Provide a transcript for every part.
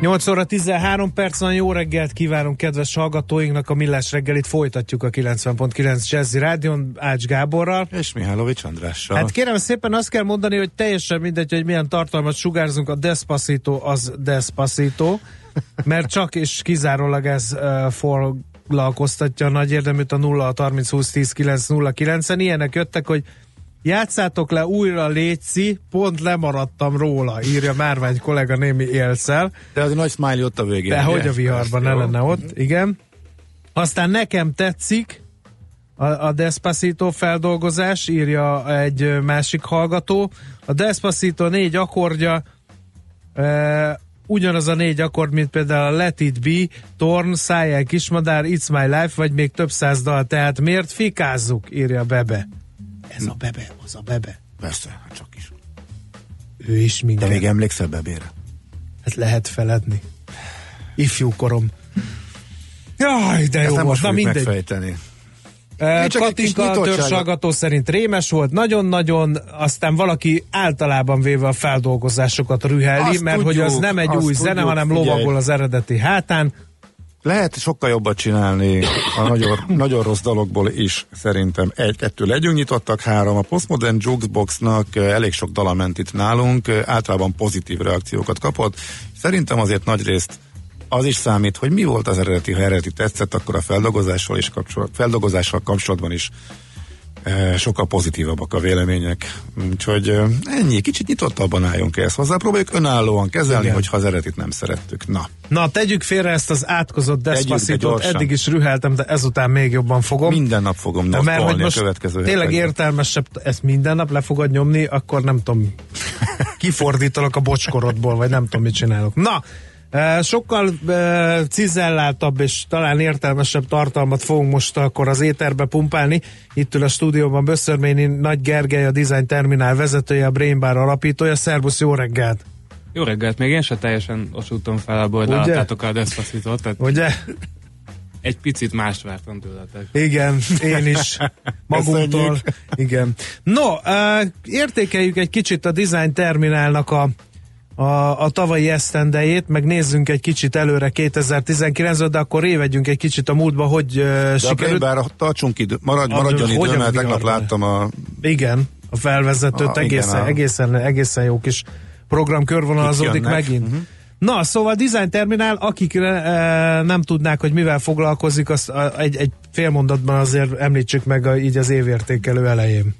8 óra 13 perc van, jó reggelt kívánunk kedves hallgatóinknak, a Millás reggelit folytatjuk a 90.9 Jazzy Rádion Ács Gáborral. És Mihálovics Andrással. Hát kérem szépen azt kell mondani, hogy teljesen mindegy, hogy milyen tartalmat sugárzunk, a Despacito az Despacito, mert csak és kizárólag ez uh, foglalkoztatja a nagy érdeműt a 0 30 20 10 9 0 9-en. Ilyenek jöttek, hogy Játszátok le újra Léci, pont lemaradtam róla, írja Márvány kollega némi élszel. De az nagy smiley ott a végén. De hogy a viharban ne lenne ott, igen. Aztán nekem tetszik a, a Despacito feldolgozás, írja egy másik hallgató. A Despacito négy akkordja, e, ugyanaz a négy akkord, mint például a Let It Be, Torn, Szájjel Kismadár, It's My Life, vagy még több száz dal, tehát miért fikázzuk, írja Bebe. Ez a Bebe, az a Bebe. Persze, hát csak is. Ő is minden. De még emlékszel Bebére? Hát lehet feledni. Ifjú korom. Jaj, de Ezt jó nem volt. most Na mindegy. megfejteni. Kis Katinka nyitottságot. törzshallgató szerint rémes volt, nagyon-nagyon, aztán valaki általában véve a feldolgozásokat rüheli, Azt mert hogy tudjuk, az nem egy új zene, tudjuk, hanem figyelj. lovagol az eredeti hátán. Lehet sokkal jobbat csinálni a nagyon, nagyon rossz dalokból is, szerintem. Egy, ettől legyünk nyitottak, három. A Postmodern Jukeboxnak elég sok dala ment itt nálunk, általában pozitív reakciókat kapott. Szerintem azért nagyrészt az is számít, hogy mi volt az eredeti, ha eredeti tetszett, akkor a feldolgozással, is kapcsolat, feldolgozással kapcsolatban is sokkal pozitívabbak a vélemények. Úgyhogy e, ennyi, kicsit nyitottabban álljunk ehhez hozzá, próbáljuk önállóan kezelni, Igen. hogyha az eredetit nem szerettük. Na, Na, tegyük félre ezt az átkozott despacitot, eddig is rüheltem, de ezután még jobban fogom. minden nap fogom De mert hogy nappolni a most következő tényleg hetekben. értelmesebb, ezt minden nap le fogod nyomni, akkor nem tudom, kifordítalak a bocskorodból, vagy nem tudom, mit csinálok. Na, eh, sokkal cizelláltabb és talán értelmesebb tartalmat fogunk most akkor az éterbe pumpálni. Itt ül a stúdióban Böszörményi Nagy Gergely, a Design Terminál vezetője, a Brain Bar alapítója. Szervusz, jó reggelt! Jó reggelt, még én se teljesen osúttam fel Ugye? leadtátok a Despacitot, tehát Ugye? egy picit mást vártam tőletek. Igen, én is magunktól. Igen. No, értékeljük egy kicsit a Design Terminálnak a, a, a tavalyi esztendejét, meg nézzünk egy kicsit előre 2019 de akkor révedjünk egy kicsit a múltba, hogy uh, De a sikerült. Brainbar, tartsunk idő, maradj, A- maradjon idő, mert tegnap láttam a Igen, a felvezetőt Ah, igen, egészen, a- egészen, egészen jó kis program körvonalazódik megint. Mhm. Na, szóval Design Terminál, akik e, nem tudnák, hogy mivel foglalkozik, azt a, egy, egy fél mondatban azért említsük meg a, így az évértékelő elején.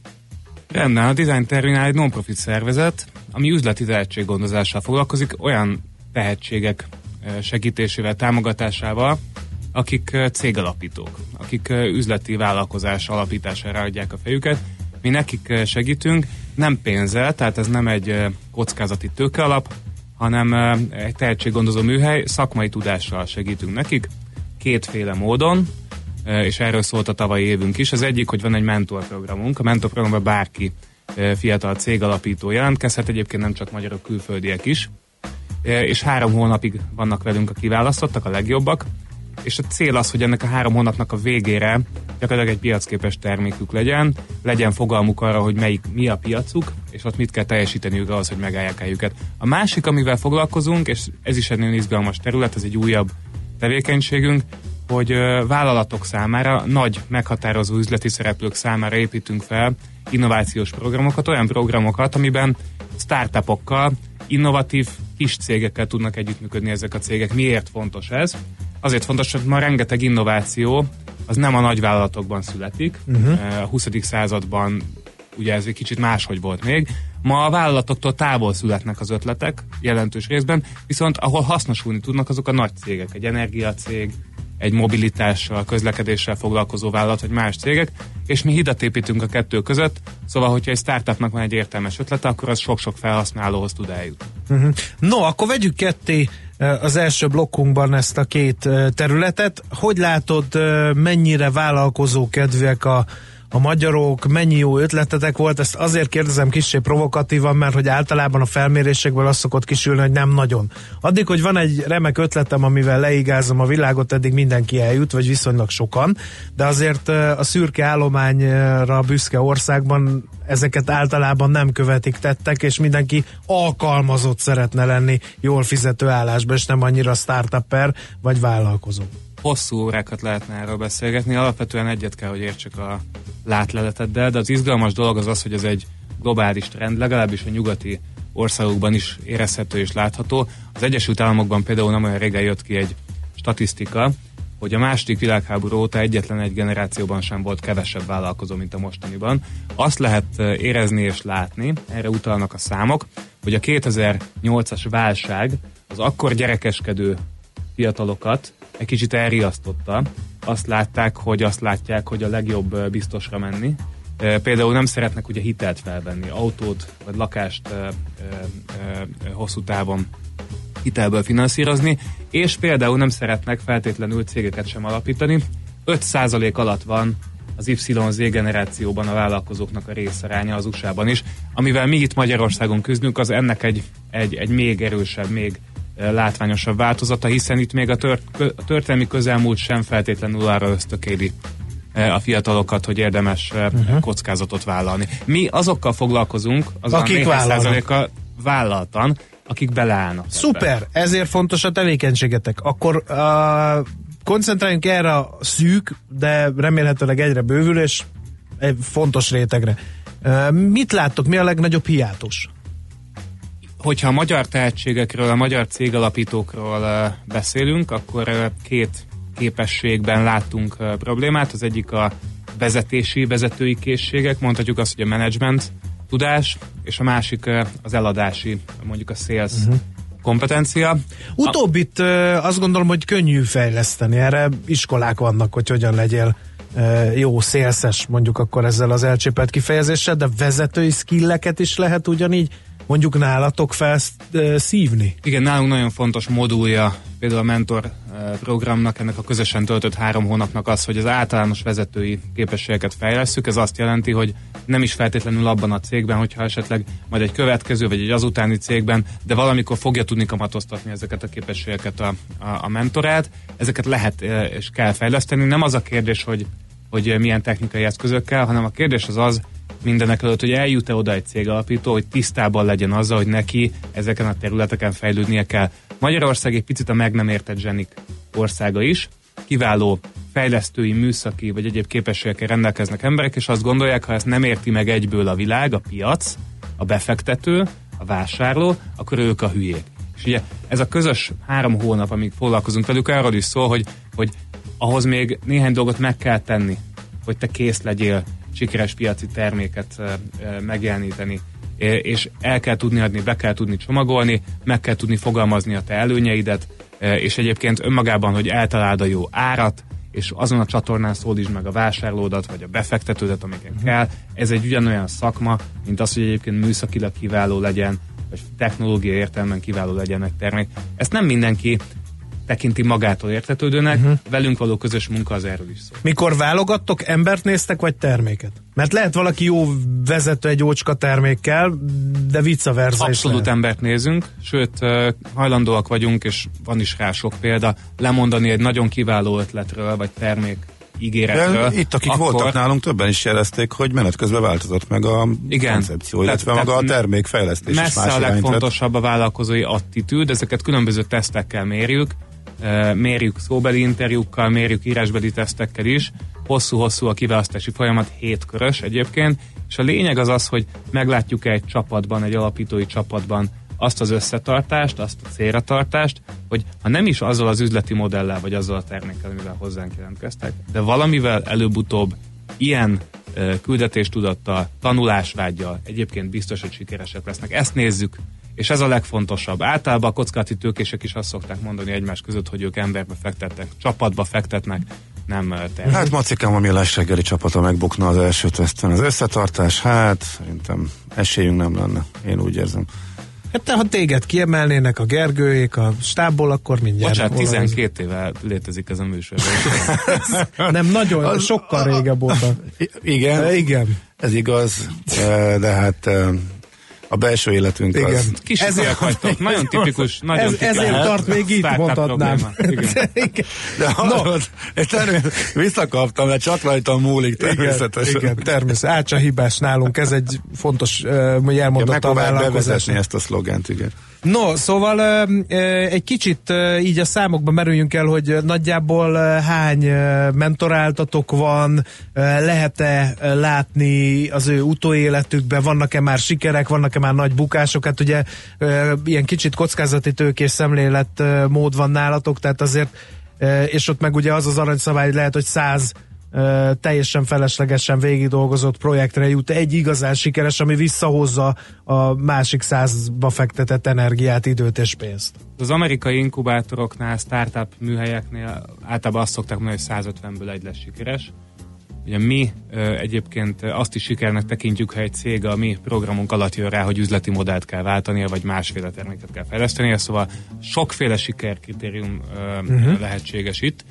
Rendben, a Design Terminál egy non-profit szervezet, ami üzleti tehetséggondozással foglalkozik, olyan tehetségek eh, segítésével, támogatásával, akik cégalapítók, akik üzleti vállalkozás alapítására adják a fejüket. Mi nekik segítünk, nem pénzzel, tehát ez nem egy kockázati tőkealap, hanem egy tehetséggondozó műhely, szakmai tudással segítünk nekik, kétféle módon, és erről szólt a tavalyi évünk is. Az egyik, hogy van egy mentorprogramunk. A mentorprogramban bárki eh, fiatal cégalapító jelentkezhet, egyébként nem csak magyarok, külföldiek is. Eh, És három hónapig vannak velünk a kiválasztottak, a legjobbak. És a cél az, hogy ennek a három hónapnak a végére gyakorlatilag egy piacképes termékük legyen, legyen fogalmuk arra, hogy melyik, mi a piacuk, és ott mit kell teljesíteniük ahhoz, hogy megállják helyüket. A másik, amivel foglalkozunk, és ez is egy nagyon izgalmas terület, ez egy újabb tevékenységünk, hogy vállalatok számára, nagy meghatározó üzleti szereplők számára építünk fel innovációs programokat, olyan programokat, amiben startupokkal, innovatív kis cégekkel tudnak együttműködni ezek a cégek. Miért fontos ez? Azért fontos, hogy ma rengeteg innováció az nem a nagyvállalatokban születik. Uh-huh. A 20. században ugye ez egy kicsit máshogy volt még. Ma a vállalatoktól távol születnek az ötletek, jelentős részben, viszont ahol hasznosulni tudnak azok a nagy cégek, egy energiacég, egy mobilitással, közlekedéssel foglalkozó vállalat, vagy más cégek, és mi hidat építünk a kettő között, szóval, hogyha egy startupnak van egy értelmes ötlete, akkor az sok-sok felhasználóhoz tud eljutni. No, akkor vegyük ketté az első blokkunkban ezt a két területet. Hogy látod, mennyire vállalkozó kedvűek a, a magyarok, mennyi jó ötletetek volt, ezt azért kérdezem kicsit provokatívan, mert hogy általában a felmérésekből az szokott kisülni, hogy nem nagyon. Addig, hogy van egy remek ötletem, amivel leigázom a világot, eddig mindenki eljut, vagy viszonylag sokan, de azért a szürke állományra büszke országban ezeket általában nem követik tettek, és mindenki alkalmazott szeretne lenni jól fizető állásban, és nem annyira startupper vagy vállalkozó hosszú órákat lehetne erről beszélgetni. Alapvetően egyet kell, hogy értsek a látleleteddel, de az izgalmas dolog az az, hogy ez egy globális trend, legalábbis a nyugati országokban is érezhető és látható. Az Egyesült Államokban például nem olyan régen jött ki egy statisztika, hogy a második világháború óta egyetlen egy generációban sem volt kevesebb vállalkozó, mint a mostaniban. Azt lehet eh, érezni és látni, erre utalnak a számok, hogy a 2008-as válság az akkor gyerekeskedő fiatalokat egy kicsit elriasztotta. Azt látták, hogy azt látják, hogy a legjobb biztosra menni. Például nem szeretnek ugye hitelt felvenni, autót vagy lakást hosszú távon hitelből finanszírozni, és például nem szeretnek feltétlenül cégeket sem alapítani. 5% alatt van az YZ generációban a vállalkozóknak a részaránya az USA-ban is. Amivel mi itt Magyarországon küzdünk, az ennek egy, egy, egy még erősebb, még látványosabb változata, hiszen itt még a, tört, a történelmi közelmúlt sem feltétlenül arra ösztökéli a fiatalokat, hogy érdemes uh-huh. kockázatot vállalni. Mi azokkal foglalkozunk, az akik százaléka vállaltan, akik beleállnak. Szuper, ebben. ezért fontos a tevékenységetek. Akkor uh, koncentráljunk erre a szűk, de remélhetőleg egyre bővül, és egy fontos rétegre. Uh, mit láttok, mi a legnagyobb hiátus? Hogyha a magyar tehetségekről, a magyar cégalapítókról beszélünk, akkor két képességben láttunk problémát. Az egyik a vezetési, vezetői készségek, mondhatjuk azt, hogy a management tudás, és a másik az eladási, mondjuk a sales uh-huh. kompetencia. Utóbbit azt gondolom, hogy könnyű fejleszteni. Erre iskolák vannak, hogy hogyan legyél jó szélszes, mondjuk akkor ezzel az elcsépelt kifejezéssel, de vezetői skilleket is lehet ugyanígy mondjuk nálatok felszívni? Igen, nálunk nagyon fontos modulja például a mentor programnak, ennek a közösen töltött három hónapnak az, hogy az általános vezetői képességeket fejlesztjük. Ez azt jelenti, hogy nem is feltétlenül abban a cégben, hogyha esetleg majd egy következő vagy egy azutáni cégben, de valamikor fogja tudni kamatoztatni ezeket a képességeket a, a, a mentorát. Ezeket lehet és kell fejleszteni. Nem az a kérdés, hogy hogy milyen technikai eszközökkel, hanem a kérdés az az, mindenek előtt, hogy eljut-e oda egy cégalapító, hogy tisztában legyen azzal, hogy neki ezeken a területeken fejlődnie kell. Magyarország egy picit a meg nem értett zsenik országa is, kiváló fejlesztői, műszaki vagy egyéb képességekkel rendelkeznek emberek, és azt gondolják, ha ezt nem érti meg egyből a világ, a piac, a befektető, a vásárló, akkor ők a hülyék. És ugye ez a közös három hónap, amíg foglalkozunk velük, arról is szól, hogy, hogy ahhoz még néhány dolgot meg kell tenni, hogy te kész legyél sikeres piaci terméket megjeleníteni és el kell tudni adni, be kell tudni csomagolni, meg kell tudni fogalmazni a te előnyeidet, és egyébként önmagában, hogy eltaláld a jó árat, és azon a csatornán szólítsd meg a vásárlódat, vagy a befektetődet, amiket uh-huh. kell. Ez egy ugyanolyan szakma, mint az, hogy egyébként műszakilag kiváló legyen, vagy technológia értelmen kiváló legyen egy termék. Ezt nem mindenki tekinti magától értetődőnek, uh-huh. velünk való közös munka az erről is szól. Mikor válogattok, embert néztek, vagy terméket? Mert lehet valaki jó vezető egy ócska termékkel, de vice versa Abszolút is embert nézünk, sőt hajlandóak vagyunk, és van is rá sok példa, lemondani egy nagyon kiváló ötletről, vagy termék ígéretről. De itt, akik akkor... voltak nálunk, többen is jelezték, hogy menet közben változott meg a igen, koncepció, illetve tehát, maga tehát a termékfejlesztés Messze a legfontosabb a vállalkozói attitűd, ezeket különböző tesztekkel mérjük, mérjük szóbeli interjúkkal, mérjük írásbeli tesztekkel is. Hosszú-hosszú a kiválasztási folyamat, hétkörös egyébként, és a lényeg az az, hogy meglátjuk egy csapatban, egy alapítói csapatban azt az összetartást, azt a célratartást, hogy ha nem is azzal az üzleti modellel, vagy azzal a termékkel, amivel hozzánk jelentkeztek, de valamivel előbb-utóbb ilyen küldetéstudattal, tanulásvágyjal egyébként biztos, hogy sikeresek lesznek. Ezt nézzük és ez a legfontosabb. Általában a kockázati tőkések is azt szokták mondani egymás között, hogy ők emberbe fektetnek, csapatba fektetnek, nem termék. Hát macikám, a millás reggeli csapata megbukna az első teszten. Az összetartás, hát szerintem esélyünk nem lenne, én úgy érzem. Hát ha téged kiemelnének a Gergőjék a stábból, akkor mindjárt. Bocsánat, 12 éve létezik ez a műsor. Nem, nagyon, az, sokkal régebb óta. Igen, igen. Ez igaz, de hát a belső életünk Igen. az... Kis ezért vagytok, nagyon tipikus, nagyon Ez, ezért tart még itt, mondhatnám. De no. visszakaptam, mert csak rajtam múlik természetesen. Igen, igen természetesen. Ácsa hibás nálunk, ez egy fontos uh, elmondott ja, a vállalkozás. ezt a szlogent, igen. No, szóval egy kicsit így a számokba merüljünk el, hogy nagyjából hány mentoráltatok van, lehet-e látni az ő utóéletükben, vannak-e már sikerek, vannak-e már nagy bukások, hát ugye ilyen kicsit kockázati tőkés szemlélet mód van nálatok, tehát azért és ott meg ugye az az aranyszabály, hogy lehet, hogy száz teljesen feleslegesen végig dolgozott projektre jut egy igazán sikeres, ami visszahozza a másik százba fektetett energiát, időt és pénzt. Az amerikai inkubátoroknál, startup műhelyeknél általában azt szokták mondani, hogy 150-ből egy lesz sikeres. Ugye mi egyébként azt is sikernek tekintjük, ha egy cég a mi programunk alatt jön rá, hogy üzleti modellt kell váltania, vagy másféle terméket kell fejlesztenie, szóval sokféle sikerkritérium uh-huh. lehetséges itt.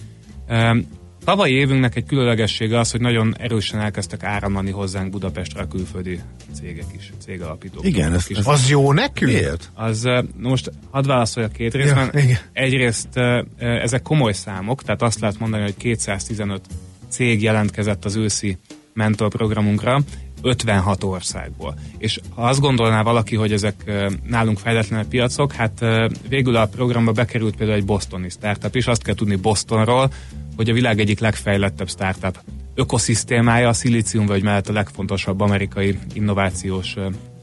Tavalyi évünknek egy különlegessége az, hogy nagyon erősen elkezdtek áramlani hozzánk Budapestre a külföldi cégek is, cégalapítók. Igen, ez, is. az jó nekünk? Miért? Az, no most hadd válaszoljak két részben. Ja, Egyrészt ezek komoly számok, tehát azt lehet mondani, hogy 215 cég jelentkezett az őszi mentorprogramunkra, 56 országból. És ha azt gondolná valaki, hogy ezek nálunk fejletlen piacok, hát végül a programba bekerült például egy bostoni startup is, azt kell tudni Bostonról, hogy a világ egyik legfejlettebb startup ökoszisztémája, a szilícium vagy mellett a legfontosabb amerikai innovációs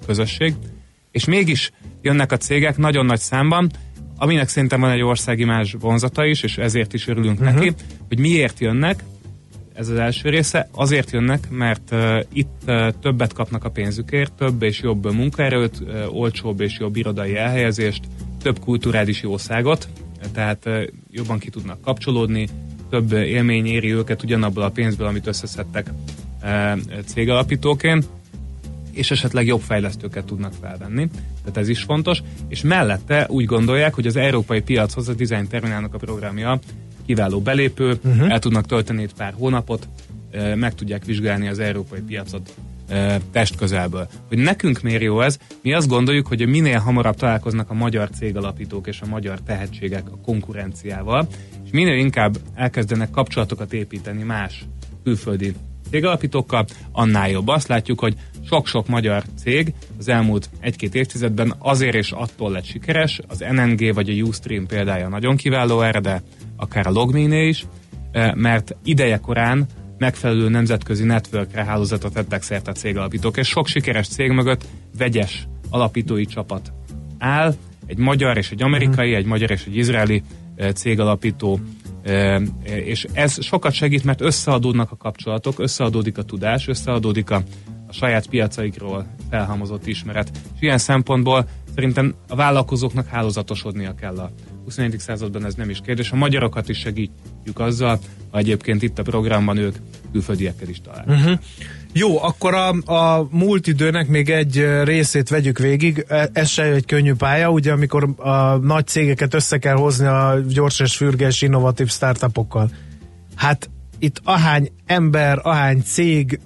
közösség. És mégis jönnek a cégek nagyon nagy számban, aminek szerintem van egy országi más vonzata is, és ezért is örülünk uh-huh. neki, hogy miért jönnek, ez az első része. Azért jönnek, mert uh, itt uh, többet kapnak a pénzükért, több és jobb munkaerőt, uh, olcsóbb és jobb irodai elhelyezést, több kulturális jószágot, tehát uh, jobban ki tudnak kapcsolódni, több élmény éri őket ugyanabból a pénzből, amit összeszedtek uh, cégalapítóként, és esetleg jobb fejlesztőket tudnak felvenni. Tehát ez is fontos. És mellette úgy gondolják, hogy az európai piachoz a Design Terminálnak a programja kiváló belépő, uh-huh. el tudnak tölteni itt pár hónapot, meg tudják vizsgálni az európai piacot test közelből. Hogy nekünk miért jó ez? Mi azt gondoljuk, hogy minél hamarabb találkoznak a magyar cégalapítók és a magyar tehetségek a konkurenciával, és minél inkább elkezdenek kapcsolatokat építeni más külföldi cégalapítókkal, annál jobb. Azt látjuk, hogy sok-sok magyar cég az elmúlt egy-két évtizedben azért és attól lett sikeres, az NNG vagy a Ustream példája nagyon kiváló erre, de akár a Logminé is, mert ideje korán megfelelő nemzetközi networkre hálózatot tettek szert a cégalapítók, és sok sikeres cég mögött vegyes alapítói csapat áll, egy magyar és egy amerikai, uh-huh. egy magyar és egy izraeli cégalapító, és ez sokat segít, mert összeadódnak a kapcsolatok, összeadódik a tudás, összeadódik a, a saját piacaikról felhalmozott ismeret. És ilyen szempontból szerintem a vállalkozóknak hálózatosodnia kell a 21. században ez nem is kérdés. A magyarokat is segítjük azzal, ha egyébként itt a programban ők külföldiekkel is találnak. Uh-huh. Jó, akkor a, a múlt időnek még egy részét vegyük végig. E, ez se egy könnyű pálya, ugye amikor a nagy cégeket össze kell hozni a gyors és fürges innovatív startupokkal. Hát itt ahány ember, ahány cég,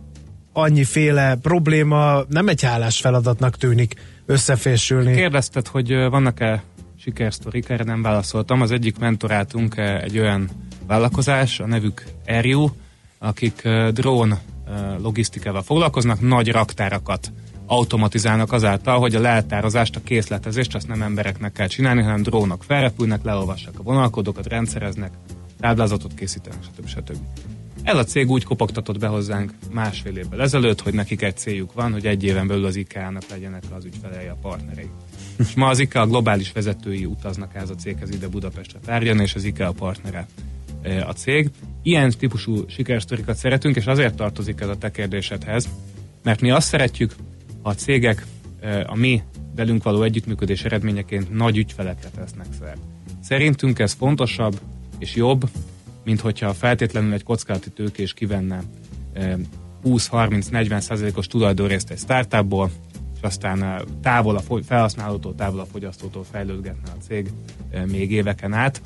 annyiféle probléma nem egy hálás feladatnak tűnik összefésülni. Kérdezted, hogy vannak-e sikersztorik, erre nem válaszoltam. Az egyik mentorátunk egy olyan vállalkozás, a nevük Eriu, akik drón logisztikával foglalkoznak, nagy raktárakat automatizálnak azáltal, hogy a leltározást, a készletezést azt nem embereknek kell csinálni, hanem drónok felrepülnek, leolvassák a vonalkódokat, rendszereznek, táblázatot készítenek, stb. stb. Ez a cég úgy kopogtatott be hozzánk másfél évvel ezelőtt, hogy nekik egy céljuk van, hogy egy éven belül az IKEA-nak legyenek az ügyfelei a partnerei. És ma az IKEA globális vezetői utaznak ez a céghez ide Budapestre tárgyalni, és az IKEA partnere a cég. Ilyen típusú sikersztorikat szeretünk, és azért tartozik ez a te kérdésedhez, mert mi azt szeretjük, ha a cégek a mi velünk való együttműködés eredményeként nagy ügyfelekre tesznek szert. Szerintünk ez fontosabb és jobb, mint hogyha feltétlenül egy kockázati tőkés kivenne 20-30-40 százalékos tulajdonrészt egy startupból, és aztán távol a felhasználótól, távol a fogyasztótól fejlődgetne a cég még éveken át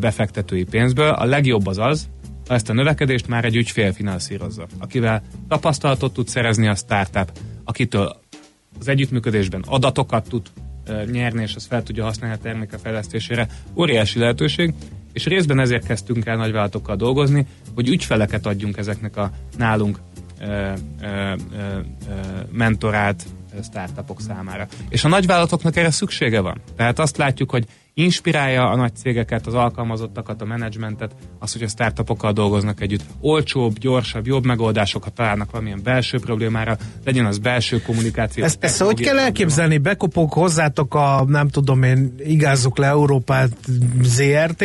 befektetői pénzből. A legjobb az az, ha ezt a növekedést már egy ügyfél finanszírozza, akivel tapasztalatot tud szerezni a startup, akitől az együttműködésben adatokat tud nyerni, és azt fel tudja használni a terméke fejlesztésére. Óriási lehetőség, és részben ezért kezdtünk el nagyvállalatokkal dolgozni, hogy ügyfeleket adjunk ezeknek a nálunk ö, ö, ö, mentorált startupok számára. És a nagyvállalatoknak erre szüksége van. Tehát azt látjuk, hogy inspirálja a nagy cégeket, az alkalmazottakat, a menedzsmentet, az, hogy a startupokkal dolgoznak együtt. Olcsóbb, gyorsabb, jobb megoldásokat találnak valamilyen belső problémára, legyen az belső kommunikáció. Ezt, ezt hogy kell elképzelni? Bekopok hozzátok a, nem tudom én, igázzuk le Európát ZRT,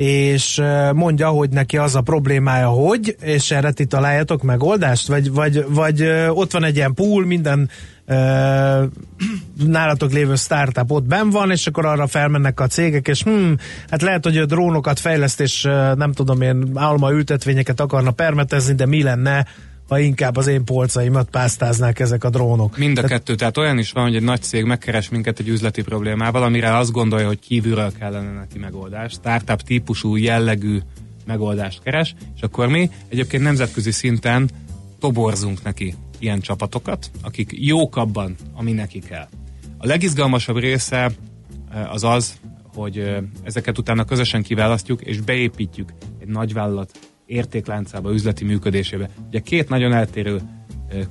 és mondja, hogy neki az a problémája, hogy, és erre ti találjatok megoldást? Vagy, vagy, vagy ott van egy ilyen pool, minden nálatok lévő startup ott ben van, és akkor arra felmennek a cégek, és hm, hát lehet, hogy a drónokat fejleszt, és nem tudom én, alma ültetvényeket akarna permetezni, de mi lenne, ha inkább az én polcaimat pásztáznák ezek a drónok. Mind a kettő, tehát olyan is van, hogy egy nagy cég megkeres minket egy üzleti problémával, amire azt gondolja, hogy kívülről kellene neki megoldás. Startup típusú, jellegű megoldást keres, és akkor mi egyébként nemzetközi szinten toborzunk neki ilyen csapatokat, akik jók abban, ami neki kell. A legizgalmasabb része eh, az az, hogy eh, ezeket utána közösen kiválasztjuk, és beépítjük egy nagyvállalat értékláncába, üzleti működésébe. Ugye két nagyon eltérő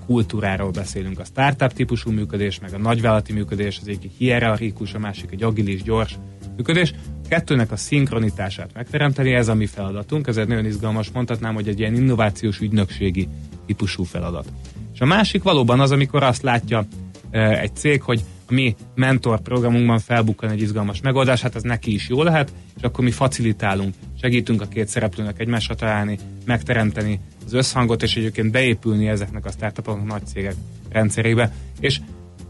kultúráról beszélünk. A startup típusú működés, meg a nagyvállalati működés, az egyik hierarchikus, a másik egy agilis, gyors működés. A kettőnek a szinkronitását megteremteni, ez a mi feladatunk, ez egy nagyon izgalmas, mondhatnám, hogy egy ilyen innovációs ügynökségi típusú feladat. És a másik valóban az, amikor azt látja egy cég, hogy a mi mentor programunkban felbukkan egy izgalmas megoldás, hát ez neki is jó lehet, és akkor mi facilitálunk, segítünk a két szereplőnek egymásra találni, megteremteni az összhangot, és egyébként beépülni ezeknek a startupoknak nagy cégek rendszerébe. És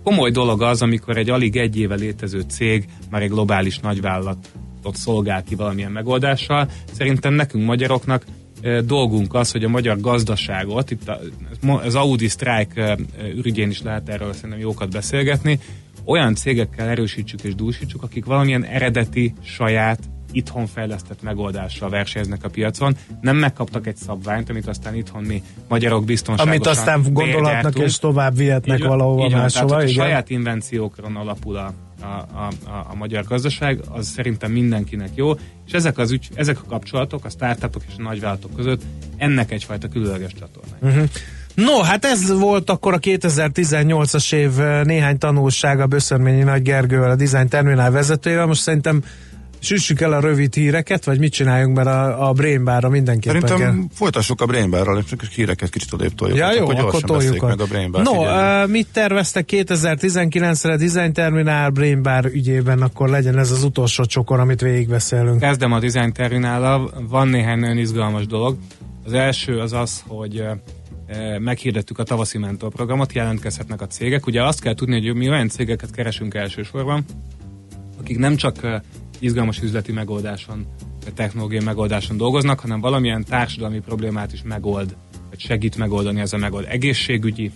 komoly dolog az, amikor egy alig egy éve létező cég már egy globális nagyvállalatot szolgál ki valamilyen megoldással. Szerintem nekünk magyaroknak dolgunk az, hogy a magyar gazdaságot, itt az Audi Strike ürügyén is lehet erről szerintem jókat beszélgetni, olyan cégekkel erősítsük és dúsítsuk, akik valamilyen eredeti, saját, itthon fejlesztett megoldással versenyeznek a piacon. Nem megkaptak egy szabványt, amit aztán itthon mi magyarok biztonságosan Amit aztán gondolhatnak és tovább vihetnek valahova máshova. Tehát, a saját invenciókon alapul a, a, a, a, a magyar gazdaság, az szerintem mindenkinek jó, és ezek, az ügy, ezek a kapcsolatok a startupok és a nagyvállalatok között ennek egyfajta különleges csatorna. Uh-huh. No, hát ez volt akkor a 2018-as év néhány tanulsága Böszörményi Nagy Gergővel, a Design Terminál vezetőjével. Most szerintem Süssük el a rövid híreket, vagy mit csináljunk, mert a, a Brain Bar-ra mindenképpen Szerintem kell. folytassuk a Brain Bar-ral, és csak híreket kicsit odébb toljuk. Ja, jó, akkor, akkor toljuk meg a Brain Bar. No, uh, mit terveztek 2019-re Design Terminál Brain Bar ügyében, akkor legyen ez az utolsó csokor, amit végigbeszélünk. Kezdem a Design Terminállal, van néhány nagyon izgalmas dolog. Az első az az, hogy meghirdettük a tavaszi mentorprogramot, jelentkezhetnek a cégek. Ugye azt kell tudni, hogy mi olyan cégeket keresünk elsősorban, akik nem csak izgalmas üzleti megoldáson, technológiai megoldáson dolgoznak, hanem valamilyen társadalmi problémát is megold, vagy segít megoldani ez a megold. Egészségügyi,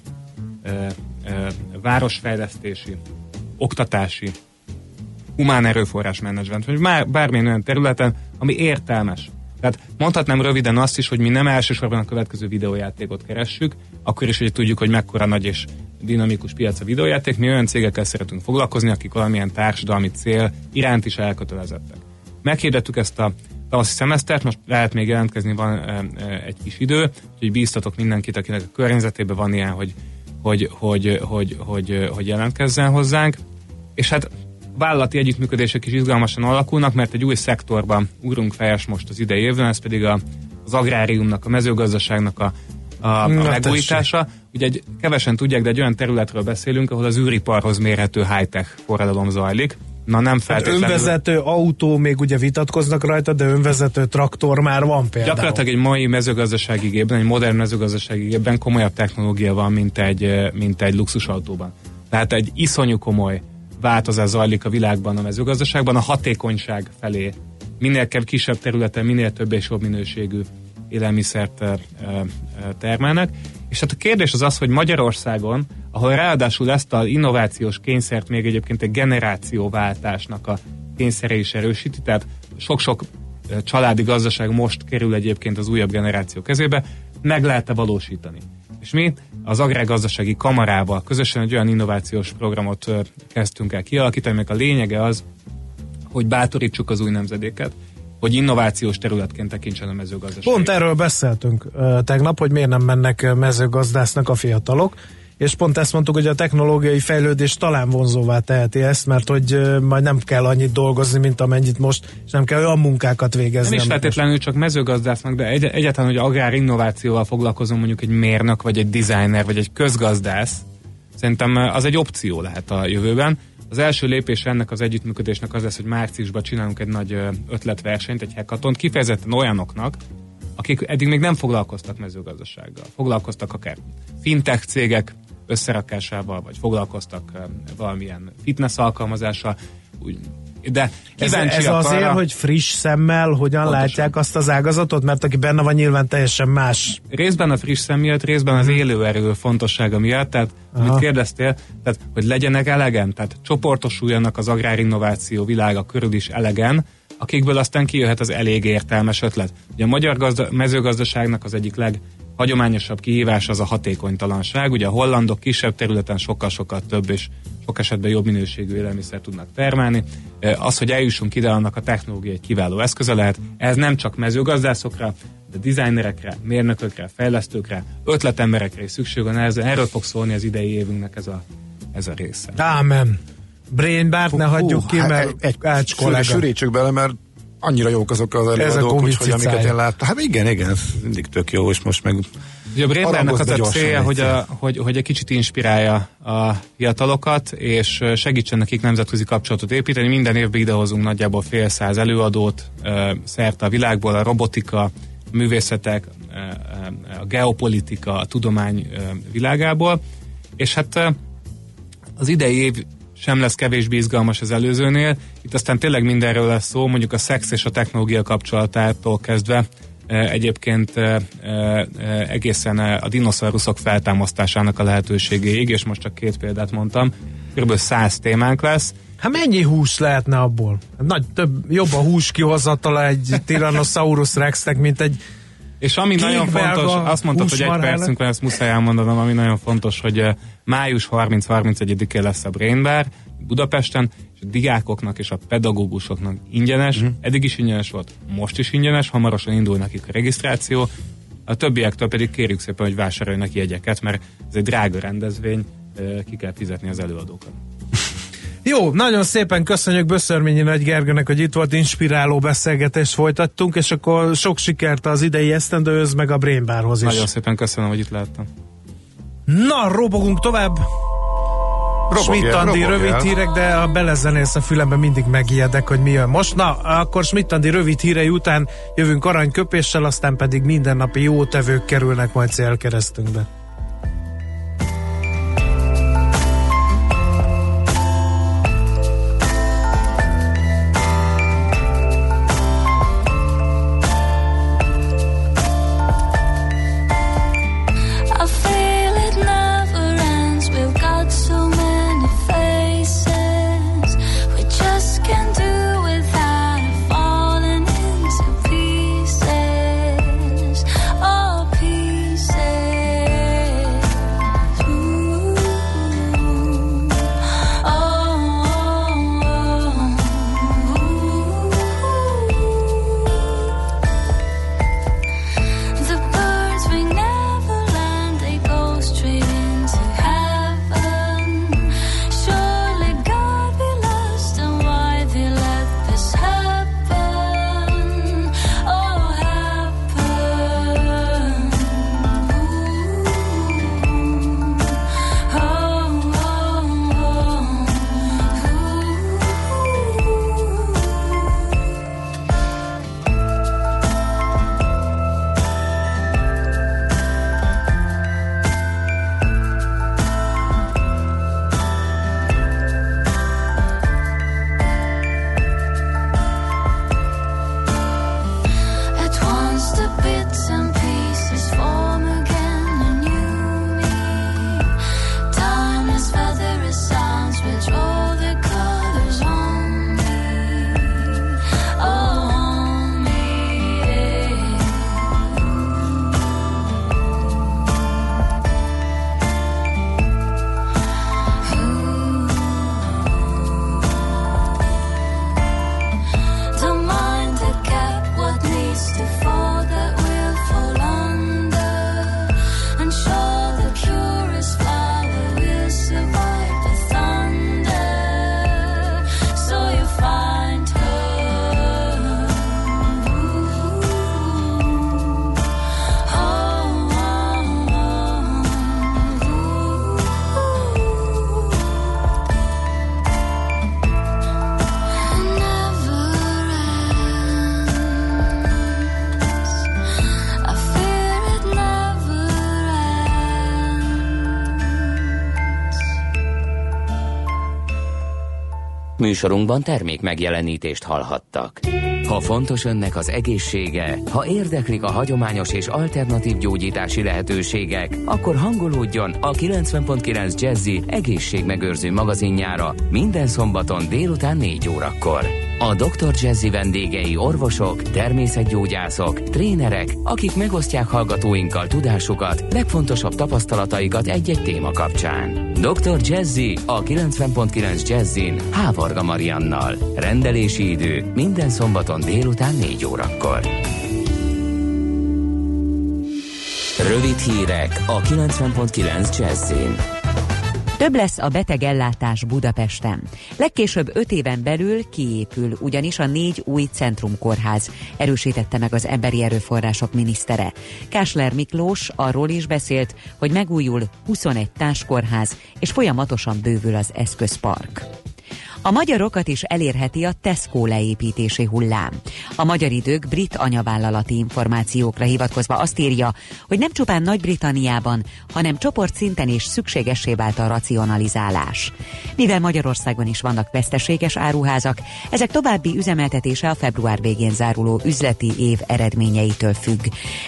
ö, városfejlesztési, oktatási, humán erőforrás menedzsment, vagy már bármilyen olyan területen, ami értelmes. Tehát mondhatnám röviden azt is, hogy mi nem elsősorban a következő videójátékot keressük, akkor is, hogy tudjuk, hogy mekkora nagy és dinamikus piac a videójáték, mi olyan cégekkel szeretünk foglalkozni, akik valamilyen társadalmi cél iránt is elkötelezettek. Meghirdettük ezt a tavaszi szemesztert, most lehet még jelentkezni, van e, e, egy kis idő, úgyhogy bíztatok mindenkit, akinek a környezetében van ilyen, hogy, hogy, hogy, hogy, hogy, hogy jelentkezzen hozzánk. És hát vállalati együttműködések is izgalmasan alakulnak, mert egy új szektorban ugrunk fejes most az idei évben, ez pedig a, az agráriumnak, a mezőgazdaságnak a, a, a megújítása. Ugye egy, kevesen tudják, de egy olyan területről beszélünk, ahol az űriparhoz mérhető high-tech forradalom zajlik. Na nem hát feltétlenül. Önvezető autó, még ugye vitatkoznak rajta, de önvezető traktor már van például. Gyakorlatilag egy mai mezőgazdasági gépben, egy modern mezőgazdasági gépben komolyabb technológia van, mint egy, mint egy luxusautóban. Tehát egy iszonyú komoly változás zajlik a világban a mezőgazdaságban, a hatékonyság felé. Minél kisebb területen, minél több és jobb minőségű élelmiszert termelnek, És hát a kérdés az az, hogy Magyarországon, ahol ráadásul ezt az innovációs kényszert még egyébként egy generációváltásnak a kényszere is erősíti, tehát sok-sok családi gazdaság most kerül egyébként az újabb generáció kezébe, meg lehet-e valósítani. És mi az agrárgazdasági kamarával közösen egy olyan innovációs programot kezdtünk el kialakítani, meg a lényege az, hogy bátorítsuk az új nemzedéket, hogy innovációs területként tekintsen a mezőgazdaság. Pont erről beszéltünk tegnap, hogy miért nem mennek mezőgazdásznak a fiatalok, és pont ezt mondtuk, hogy a technológiai fejlődés talán vonzóvá teheti ezt, mert hogy majd nem kell annyit dolgozni, mint amennyit most, és nem kell olyan munkákat végezni. Nem is feltétlenül csak mezőgazdásznak, de egy, egyáltalán, hogy agrár innovációval foglalkozom mondjuk egy mérnök, vagy egy designer, vagy egy közgazdász, szerintem az egy opció lehet a jövőben. Az első lépés ennek az együttműködésnek az lesz, hogy márciusban csinálunk egy nagy ötletversenyt, egy hackathon, kifejezetten olyanoknak, akik eddig még nem foglalkoztak mezőgazdasággal. Foglalkoztak akár fintech cégek összerakásával, vagy foglalkoztak valamilyen fitness alkalmazással, úgy, de ez, ez azért, arra, hogy friss szemmel hogyan pontosan. látják azt az ágazatot, mert aki benne van nyilván teljesen más. Részben a friss szem miatt, részben az mhm. élőerő fontossága miatt, tehát Aha. amit kérdeztél, tehát hogy legyenek elegen, tehát csoportosuljanak az agrárinnováció világa körül is elegen, akikből aztán kijöhet az elég értelmes ötlet. Ugye a magyar gazda, mezőgazdaságnak az egyik leg hagyományosabb kihívás az a hatékonytalanság. Ugye a hollandok kisebb területen sokkal-sokkal több és sok esetben jobb minőségű élelmiszer tudnak termelni. Az, hogy eljussunk ide, annak a technológia egy kiváló eszköze lehet. Ez nem csak mezőgazdászokra, de designerekre, mérnökökre, fejlesztőkre, ötletemberekre is szükség van. Erről fog szólni az idei évünknek ez a, ez a része. Ámen. Brainbart ne hagyjuk ki, hát mert egy, egy sűrítsük bele, mert annyira jók azok az előadók, úgyhogy amiket én láttam. Hát igen, igen, ez mindig tök jó, és most meg Ugye a Brainbernek az a célja, hogy, a, hogy, hogy egy kicsit inspirálja a fiatalokat, és segítsen nekik nemzetközi kapcsolatot építeni. Minden évben idehozunk nagyjából fél száz előadót szerte a világból, a robotika, a művészetek, a geopolitika, a tudomány világából, és hát az idei év sem lesz kevésbé izgalmas az előzőnél. Itt aztán tényleg mindenről lesz szó, mondjuk a szex és a technológia kapcsolatától kezdve egyébként egészen a dinoszauruszok feltámasztásának a lehetőségéig, és most csak két példát mondtam, kb. száz témánk lesz. Hát mennyi hús lehetne abból? Nagy, több, jobb a hús kihozatala egy Tyrannosaurus Rexnek, mint egy és ami nagyon fontos, azt mondtad, hogy egy percünk van, ezt muszáj elmondanom, ami nagyon fontos, hogy május 30-31-én lesz a Brain Bar Budapesten, és a diákoknak és a pedagógusoknak ingyenes, mm. eddig is ingyenes volt, most is ingyenes, hamarosan indul nekik a regisztráció, a többiektől pedig kérjük szépen, hogy vásároljanak jegyeket, mert ez egy drága rendezvény, ki kell fizetni az előadókat. Jó, nagyon szépen köszönjük Böszörményi Nagy Gergőnek, hogy itt volt, inspiráló beszélgetést folytattunk, és akkor sok sikert az idei esztendőhöz, meg a Brain Barhoz is. Nagyon szépen köszönöm, hogy itt láttam. Na, robogunk tovább. Schmidt Andi rövid hírek, de ha belezenélsz a fülembe, mindig megijedek, hogy mi jön most. Na, akkor Schmidt Andi rövid hírei után jövünk aranyköpéssel, aztán pedig mindennapi jó tevők kerülnek majd célkeresztünkbe. Műsorunkban termék megjelenítést hallhattak. Ha fontos önnek az egészsége, ha érdeklik a hagyományos és alternatív gyógyítási lehetőségek, akkor hangolódjon a 90.9 Jazzy egészségmegőrző magazinjára minden szombaton délután 4 órakor. A Dr. Jazzy vendégei orvosok, természetgyógyászok, trénerek, akik megosztják hallgatóinkkal tudásukat, legfontosabb tapasztalataikat egy-egy téma kapcsán. Dr. Jazzy a 90.9 Jazzin Hávarga Mariannal. Rendelési idő minden szombaton délután 4 órakor. Rövid hírek a 90.9 Jazzin. Több lesz a betegellátás Budapesten. Legkésőbb öt éven belül kiépül ugyanis a négy új centrumkórház, erősítette meg az emberi erőforrások minisztere. Kásler Miklós arról is beszélt, hogy megújul 21 táskorház, és folyamatosan bővül az eszközpark. A magyarokat is elérheti a Tesco leépítési hullám. A magyar idők brit anyavállalati információkra hivatkozva azt írja, hogy nem csupán Nagy-Britanniában, hanem csoportszinten is szükségessé vált a racionalizálás. Mivel Magyarországon is vannak veszteséges áruházak, ezek további üzemeltetése a február végén záruló üzleti év eredményeitől függ.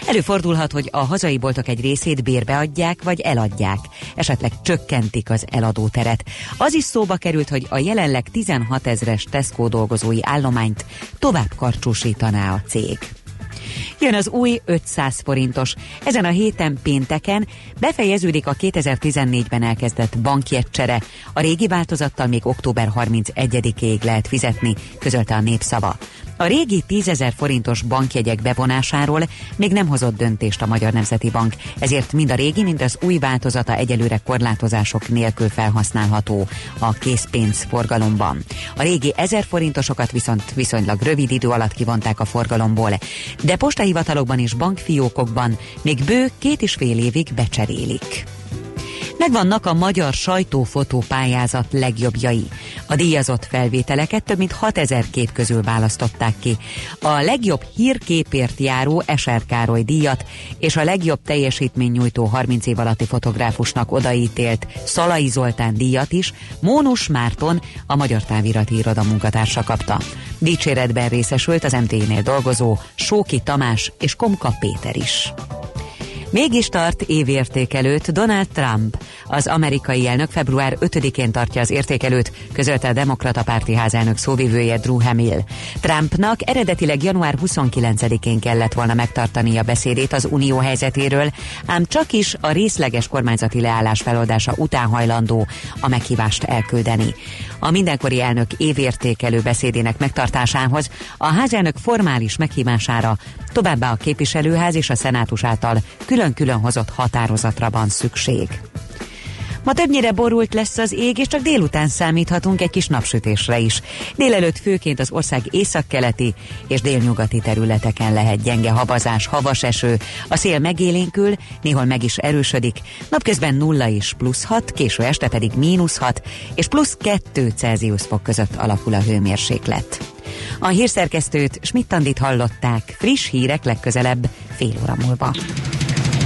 Előfordulhat, hogy a hazai boltok egy részét bérbe adják vagy eladják, esetleg csökkentik az eladóteret. Az is szóba került, hogy a jelenleg 16 ezres Tesco dolgozói állományt tovább karcsúsítaná a cég. Jön az új 500 forintos. Ezen a héten pénteken befejeződik a 2014-ben elkezdett bankjegycsere. A régi változattal még október 31-ig lehet fizetni, közölte a népszava. A régi 10 forintos bankjegyek bevonásáról még nem hozott döntést a Magyar Nemzeti Bank, ezért mind a régi, mind az új változata egyelőre korlátozások nélkül felhasználható a készpénz forgalomban. A régi 1000 forintosokat viszont viszonylag rövid idő alatt kivonták a forgalomból, de postahivatalokban és bankfiókokban még bő két és fél évig becserélik. Megvannak a magyar sajtófotó pályázat legjobbjai. A díjazott felvételeket több mint 6000 kép közül választották ki. A legjobb hírképért járó Eser Károly díjat és a legjobb teljesítménynyújtó 30 év alatti fotográfusnak odaítélt Szalai Zoltán díjat is Mónus Márton, a Magyar Távirati Iroda munkatársa kapta. Dicséretben részesült az MT-nél dolgozó Sóki Tamás és Komka Péter is. Mégis tart évértékelőt Donald Trump. Az amerikai elnök február 5-én tartja az értékelőt, közölte a Demokrata Párti házelnök szóvivője Drew Hamill. Trumpnak eredetileg január 29-én kellett volna megtartani a beszédét az unió helyzetéről, ám csak is a részleges kormányzati leállás feloldása után hajlandó a meghívást elküldeni. A mindenkori elnök évértékelő beszédének megtartásához a házelnök formális meghívására továbbá a képviselőház és a szenátus által külön-külön hozott határozatra van szükség. Ma többnyire borult lesz az ég, és csak délután számíthatunk egy kis napsütésre is. Délelőtt főként az ország északkeleti és délnyugati területeken lehet gyenge habazás, havas eső. A szél megélénkül, néhol meg is erősödik. Napközben 0 és plusz 6, késő este pedig mínusz 6 és plusz 2 Celsius fok között alakul a hőmérséklet. A hírszerkesztőt Schmidt-Tandit hallották. Friss hírek legközelebb fél óra múlva.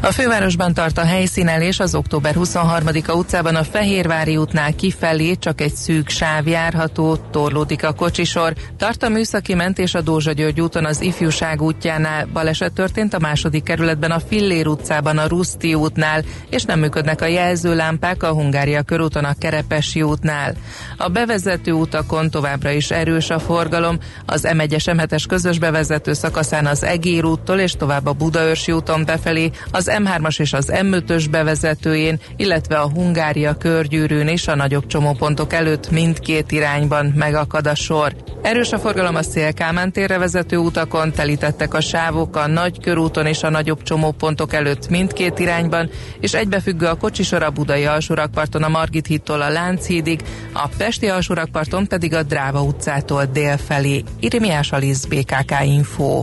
a fővárosban tart a helyszínelés az október 23-a utcában a Fehérvári útnál kifelé csak egy szűk sáv járható, torlódik a kocsisor. Tart a műszaki mentés a Dózsa György úton az ifjúság útjánál. Baleset történt a második kerületben a Fillér utcában a Ruszti útnál, és nem működnek a jelzőlámpák a Hungária körúton a Kerepesi útnál. A bevezető utakon továbbra is erős a forgalom, az M1-es M7-es közös bevezető szakaszán az Egér úttól és tovább a Budaörsi úton befelé, az M3-as és az M5-ös bevezetőjén, illetve a Hungária körgyűrűn és a nagyobb csomópontok előtt mindkét irányban megakad a sor. Erős a forgalom a Szélkámán térre vezető utakon, telítettek a sávok a nagy körúton és a nagyobb csomópontok előtt mindkét irányban, és egybefüggő a kocsisor a Budai alsórakparton a Margit hittól a Lánchídig, a Pesti alsórakparton pedig a Dráva utcától dél felé. Irimiás Alisz BKK Info.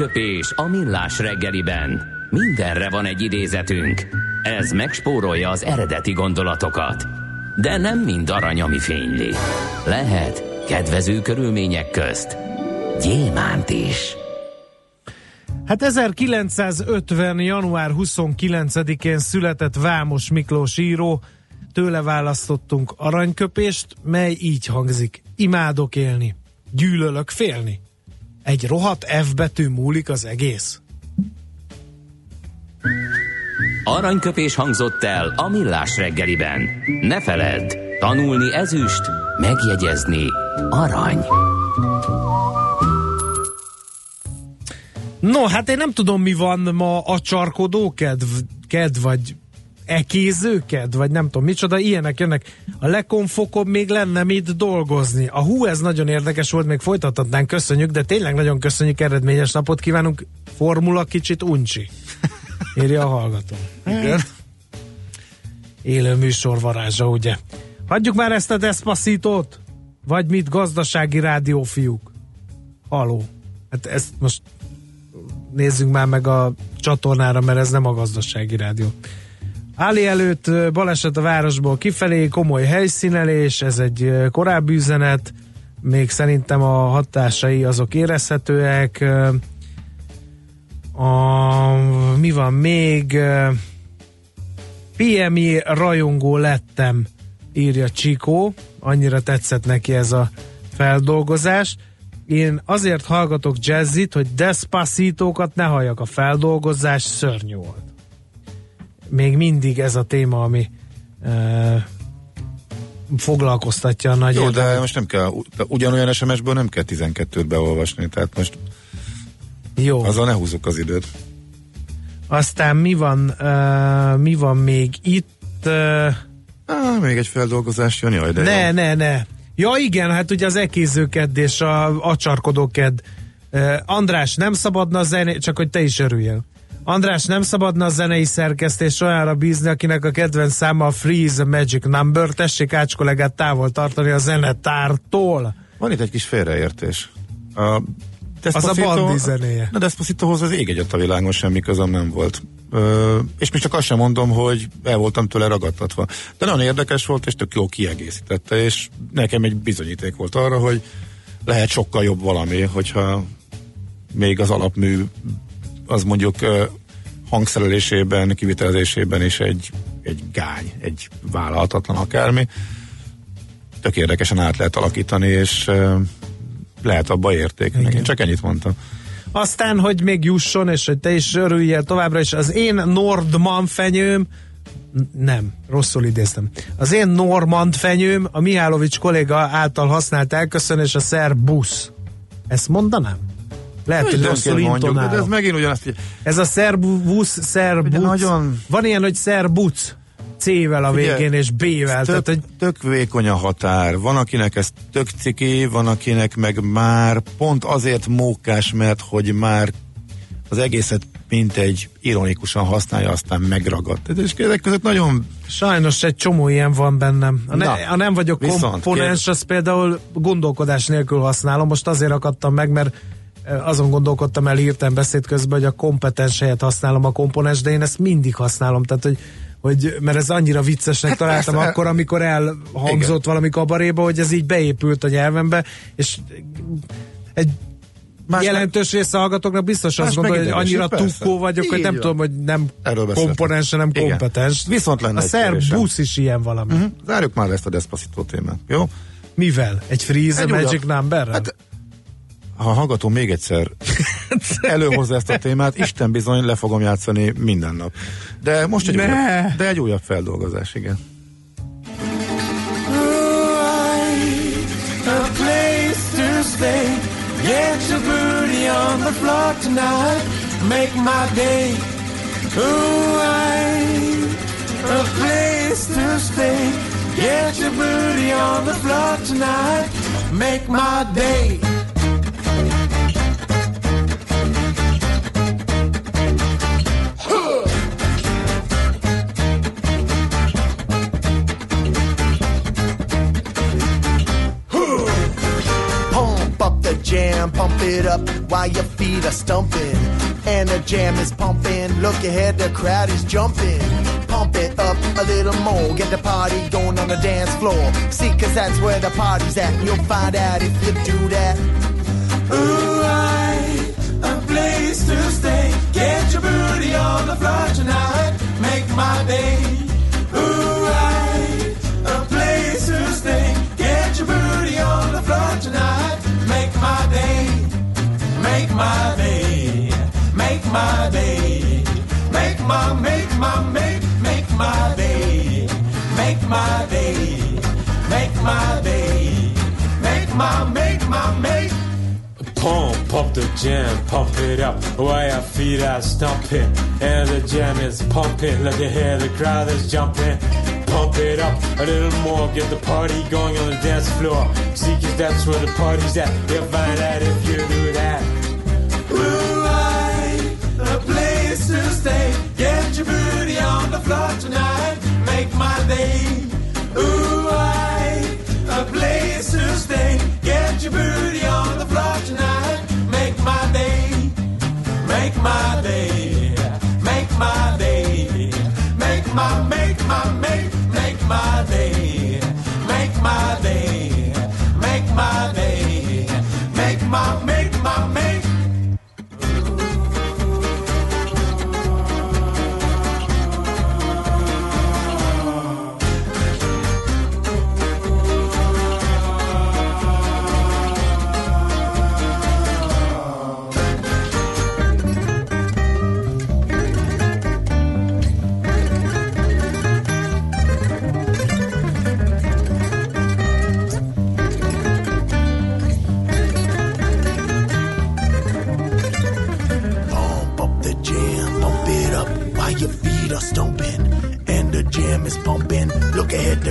Aranyköpés a millás reggeliben. Mindenre van egy idézetünk. Ez megspórolja az eredeti gondolatokat. De nem mind arany, ami fényli. Lehet kedvező körülmények közt gyémánt is. Hát 1950. január 29-én született Vámos Miklós író, tőle választottunk aranyköpést, mely így hangzik. Imádok élni, gyűlölök félni. Egy rohadt F betű múlik az egész. Aranyköpés hangzott el a millás reggeliben. Ne feledd, tanulni ezüst, megjegyezni arany. No, hát én nem tudom, mi van ma a csarkodó kedv, kedv vagy ekézőked, vagy nem tudom micsoda, ilyenek jönnek. A lekonfokon még lenne mit dolgozni. A hú, ez nagyon érdekes volt, még folytathatnánk, köszönjük, de tényleg nagyon köszönjük, eredményes napot kívánunk. Formula kicsit uncsi. Írja a hallgató. Igen. Élő műsor varázsa, ugye? Hagyjuk már ezt a Despacitót? Vagy mit, gazdasági rádiófiúk? Haló. Hát ezt most nézzünk már meg a csatornára, mert ez nem a gazdasági rádió. Áli előtt baleset a városból kifelé, komoly helyszínelés, ez egy korábbi üzenet, még szerintem a hatásai azok érezhetőek. A, mi van még? PMI rajongó lettem, írja Csikó, annyira tetszett neki ez a feldolgozás. Én azért hallgatok jazzit, hogy despacítókat ne halljak, a feldolgozás szörnyű volt. Még mindig ez a téma, ami e, foglalkoztatja a nagy Jó, érdemű- de most nem kell, ugyanolyan SMS-ből nem kell 12-t beolvasni, tehát most Jó. azzal ne húzzuk az időt. Aztán mi van, uh, mi van még itt? Uh, Á, még egy feldolgozás jön, jaj, de ne, jó. ne, ne. Ja igen, hát ugye az ekézőked és a acsarkodóked. Uh, András, nem szabadna zené, csak hogy te is örüljél. András, nem szabadna a zenei szerkesztés olyanra bízni, akinek a kedvenc száma a Freeze Magic Number. Tessék Ács kollégát távol tartani a zenetártól. Van itt egy kis félreértés. A Despacito- Bandi zenéje. Na Despacitohoz az ég egyet a világon semmi közöm nem volt. Ö, és még csak azt sem mondom, hogy el voltam tőle ragadtatva. De nagyon érdekes volt, és tök jó kiegészítette, és nekem egy bizonyíték volt arra, hogy lehet sokkal jobb valami, hogyha még az alapmű az mondjuk hangszerelésében, kivitelezésében is egy, egy gány, egy vállalhatatlan akármi. Tök érdekesen át lehet alakítani, és lehet abba érték. Én csak ennyit mondtam. Aztán, hogy még jusson, és hogy te is örüljél továbbra is, az én Nordman fenyőm, nem, rosszul idéztem. Az én Normand fenyőm a Mihálovics kolléga által használt elköszönés a Szer busz. Ezt mondanám? Lehet, hogy rosszul mondjuk, de ez megint ugyanazt, Ez a szerbusz, szerbuc. Ugye nagyon- Van ilyen, hogy szerbuc. C-vel a végén és B-vel. Tehát, tök, hogy tök vékony a határ. Van, akinek ez tök ciki, van, akinek meg már pont azért mókás, mert hogy már az egészet mint egy ironikusan használja, aztán megragad. Tehát És ezek között nagyon sajnos egy csomó ilyen van bennem. A, ne, Na, a nem vagyok viszont, komponens, azt például gondolkodás nélkül használom. Most azért akadtam meg, mert azon gondolkodtam el írtam beszéd közben, hogy a kompetens helyet használom a komponens, de én ezt mindig használom, tehát hogy hogy, mert ez annyira viccesnek Hát találtam persze. akkor, amikor elhangzott Igen. valami kabaréba, hogy ez így beépült a nyelvembe, és egy Más jelentős része hallgatóknak biztos azt gondolja, hogy annyira tukkó vagyok, hogy Így nem van. tudom, hogy nem komponens, hanem Igen. kompetens. Viszont lenne a szerb busz is ilyen valami. Uh-huh. Zárjuk már ezt a Despacito témát, jó? Mivel? Egy freeze Egy a Magic Numberrel? Hát, ha a hallgató még egyszer előhozza ezt a témát, Isten bizony le fogom játszani minden nap. De most egy, Ne! újabb, de egy újabb feldolgozás, igen. a place to stay. Get your booty on the floor tonight. Make my day. Ooh, I a place to stay. Get your booty on the floor tonight. Make my day. Jam, pump it up while your feet are stumping. And the jam is pumping. Look ahead, the crowd is jumping. Pump it up a little more. Get the party going on the dance floor. See, cause that's where the party's at. You'll find out if you do that. Ooh, I a place to stay. Get your booty on the floor tonight. Make my day. My day. Make my day. Make my make my make make my day. Make my day. Make my day. Make my make my make Pump, pump the jam, pump it up while your feet are stomping. And the jam is pumping. Look ahead, the crowd is jumping. Pump it up a little more, get the party going on the dance floor. See, cause that's where the party's at. You'll find out if you do that. A place to stay. Get your booty on the floor tonight. Make my day. Ooh, I, a place to stay. Get your booty on the floor tonight. Make my day. Make my day. Make my day. Make my, make my, make, make my day. Make my day. Make my day. Make my, make my, make.